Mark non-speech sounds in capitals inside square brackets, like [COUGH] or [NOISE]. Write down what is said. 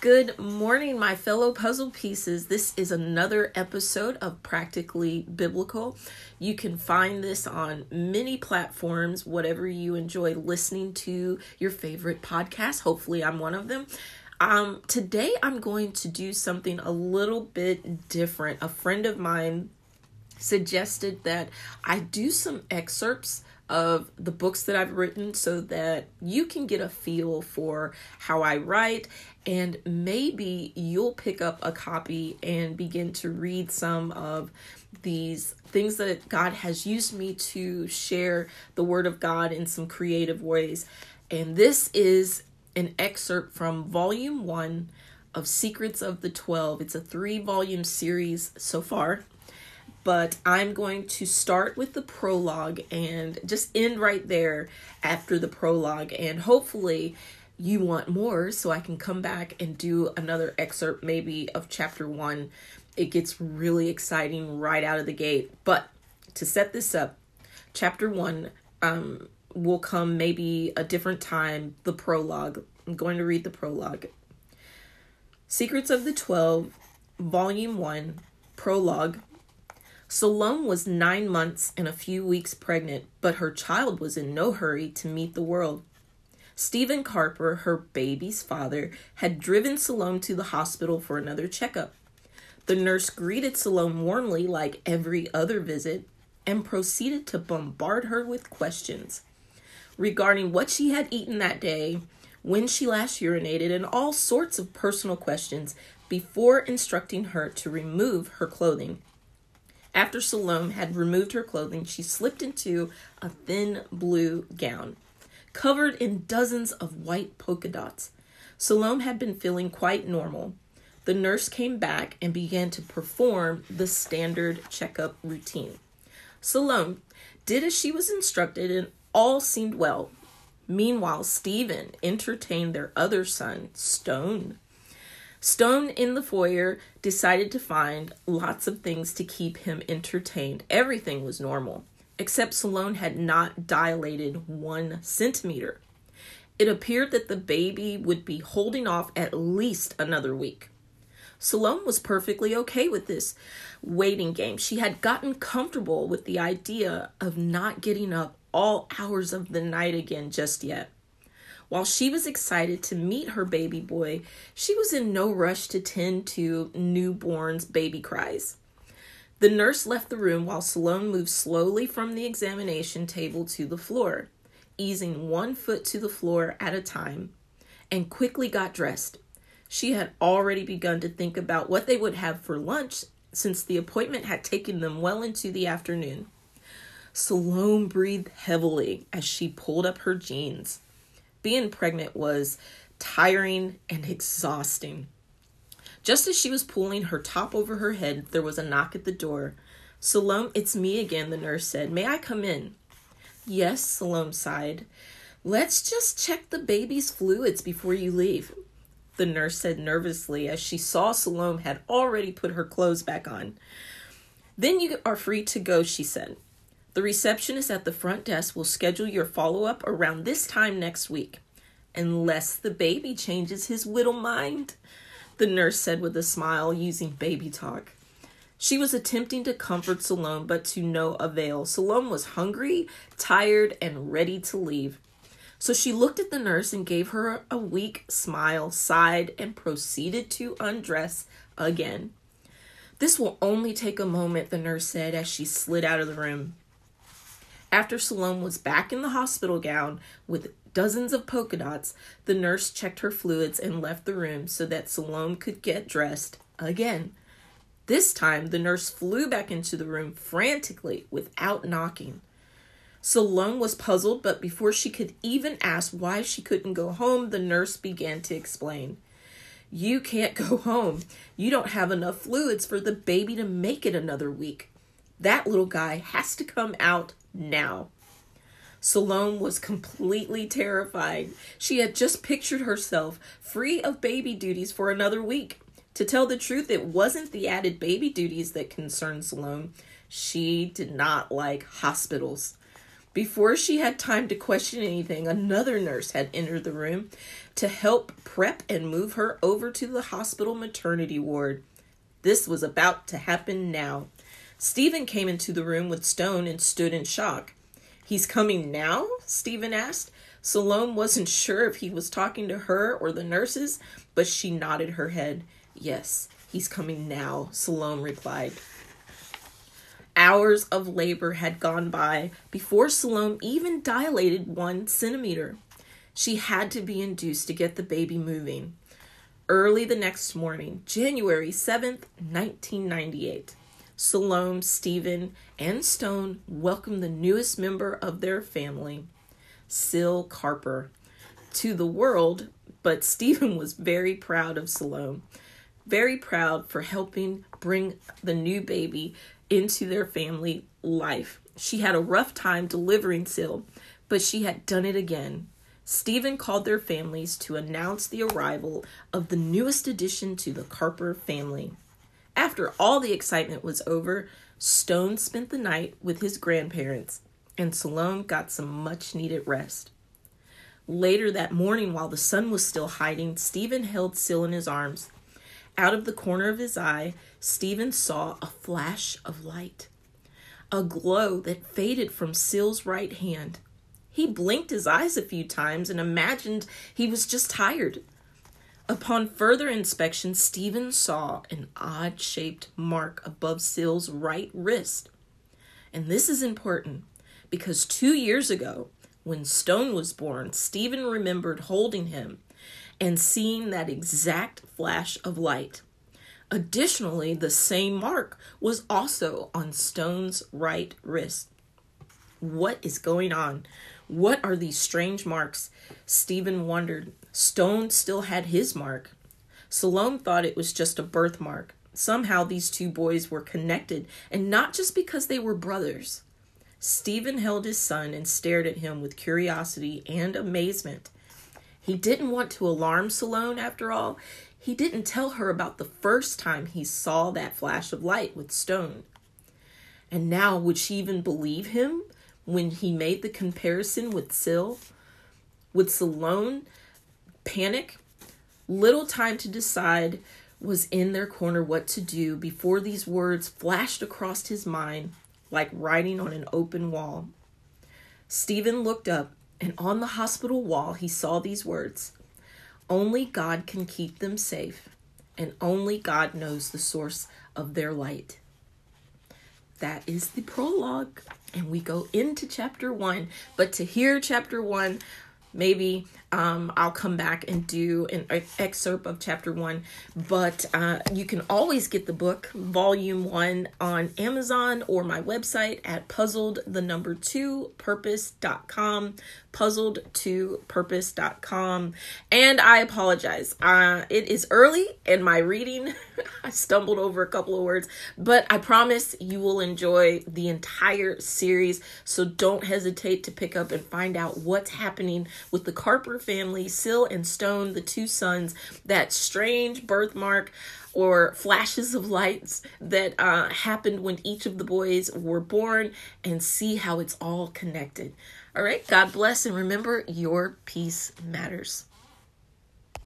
Good morning, my fellow puzzle pieces. This is another episode of Practically Biblical. You can find this on many platforms, whatever you enjoy listening to your favorite podcast. Hopefully, I'm one of them. Um, today, I'm going to do something a little bit different. A friend of mine suggested that I do some excerpts of the books that I've written so that you can get a feel for how I write and maybe you'll pick up a copy and begin to read some of these things that God has used me to share the word of God in some creative ways. And this is an excerpt from volume 1 of Secrets of the 12. It's a 3 volume series so far but I'm going to start with the prologue and just end right there after the prologue. And hopefully, you want more, so I can come back and do another excerpt, maybe of chapter one. It gets really exciting right out of the gate. But to set this up, chapter one um, will come maybe a different time, the prologue. I'm going to read the prologue. Secrets of the Twelve, Volume 1, Prologue, Salome was nine months and a few weeks pregnant, but her child was in no hurry to meet the world. Stephen Carper, her baby's father, had driven Salome to the hospital for another checkup. The nurse greeted Salome warmly, like every other visit, and proceeded to bombard her with questions regarding what she had eaten that day, when she last urinated, and all sorts of personal questions before instructing her to remove her clothing. After Salome had removed her clothing, she slipped into a thin blue gown, covered in dozens of white polka dots. Salome had been feeling quite normal. The nurse came back and began to perform the standard checkup routine. Salome did as she was instructed, and all seemed well. Meanwhile, Stephen entertained their other son, Stone. Stone in the foyer decided to find lots of things to keep him entertained. Everything was normal, except Salome had not dilated one centimeter. It appeared that the baby would be holding off at least another week. Salome was perfectly okay with this waiting game. She had gotten comfortable with the idea of not getting up all hours of the night again just yet. While she was excited to meet her baby boy, she was in no rush to tend to newborn's baby cries. The nurse left the room while Sloane moved slowly from the examination table to the floor, easing one foot to the floor at a time, and quickly got dressed. She had already begun to think about what they would have for lunch since the appointment had taken them well into the afternoon. Sloane breathed heavily as she pulled up her jeans being pregnant was tiring and exhausting. Just as she was pulling her top over her head, there was a knock at the door. Salome, it's me again, the nurse said. May I come in? Yes, Salome sighed. Let's just check the baby's fluids before you leave, the nurse said nervously as she saw Salome had already put her clothes back on. Then you are free to go, she said. The receptionist at the front desk will schedule your follow up around this time next week, unless the baby changes his little mind, the nurse said with a smile, using baby talk. She was attempting to comfort Salome, but to no avail. Salome was hungry, tired, and ready to leave. So she looked at the nurse and gave her a weak smile, sighed, and proceeded to undress again. This will only take a moment, the nurse said as she slid out of the room. After Salome was back in the hospital gown with dozens of polka dots, the nurse checked her fluids and left the room so that Salome could get dressed again. This time, the nurse flew back into the room frantically without knocking. Salome was puzzled, but before she could even ask why she couldn't go home, the nurse began to explain. You can't go home. You don't have enough fluids for the baby to make it another week. That little guy has to come out now. Salome was completely terrified. She had just pictured herself free of baby duties for another week. To tell the truth, it wasn't the added baby duties that concerned Salome. She did not like hospitals. Before she had time to question anything, another nurse had entered the room to help prep and move her over to the hospital maternity ward. This was about to happen now. Stephen came into the room with Stone and stood in shock. He's coming now? Stephen asked. Salome wasn't sure if he was talking to her or the nurses, but she nodded her head. Yes, he's coming now, Salome replied. Hours of labor had gone by before Salome even dilated one centimeter. She had to be induced to get the baby moving. Early the next morning, January 7th, 1998, Salome, Stephen, and Stone welcomed the newest member of their family, Syl Carper, to the world, but Stephen was very proud of Salome, very proud for helping bring the new baby into their family life. She had a rough time delivering Syl, but she had done it again. Stephen called their families to announce the arrival of the newest addition to the Carper family. After all the excitement was over, Stone spent the night with his grandparents, and Salome got some much needed rest. Later that morning, while the sun was still hiding, Stephen held Syl in his arms. Out of the corner of his eye, Stephen saw a flash of light, a glow that faded from Syl's right hand. He blinked his eyes a few times and imagined he was just tired. Upon further inspection, Stephen saw an odd shaped mark above Syl's right wrist. And this is important because two years ago, when Stone was born, Stephen remembered holding him and seeing that exact flash of light. Additionally, the same mark was also on Stone's right wrist. What is going on? What are these strange marks? Stephen wondered. Stone still had his mark. Salome thought it was just a birthmark. Somehow these two boys were connected, and not just because they were brothers. Stephen held his son and stared at him with curiosity and amazement. He didn't want to alarm Salome after all. He didn't tell her about the first time he saw that flash of light with Stone. And now, would she even believe him when he made the comparison with Syl? Would Salome panic? Little time to decide was in their corner what to do before these words flashed across his mind like writing on an open wall. Stephen looked up and on the hospital wall, he saw these words Only God can keep them safe, and only God knows the source of their light. That is the prologue, and we go into chapter one. But to hear chapter one, maybe um, I'll come back and do an excerpt of chapter one. But uh, you can always get the book, volume one, on Amazon or my website at puzzled the number two purpose.com puzzled to purpose.com and i apologize uh it is early in my reading [LAUGHS] i stumbled over a couple of words but i promise you will enjoy the entire series so don't hesitate to pick up and find out what's happening with the carper family syl and stone the two sons that strange birthmark or flashes of lights that uh, happened when each of the boys were born and see how it's all connected. All right, God bless, and remember your peace matters.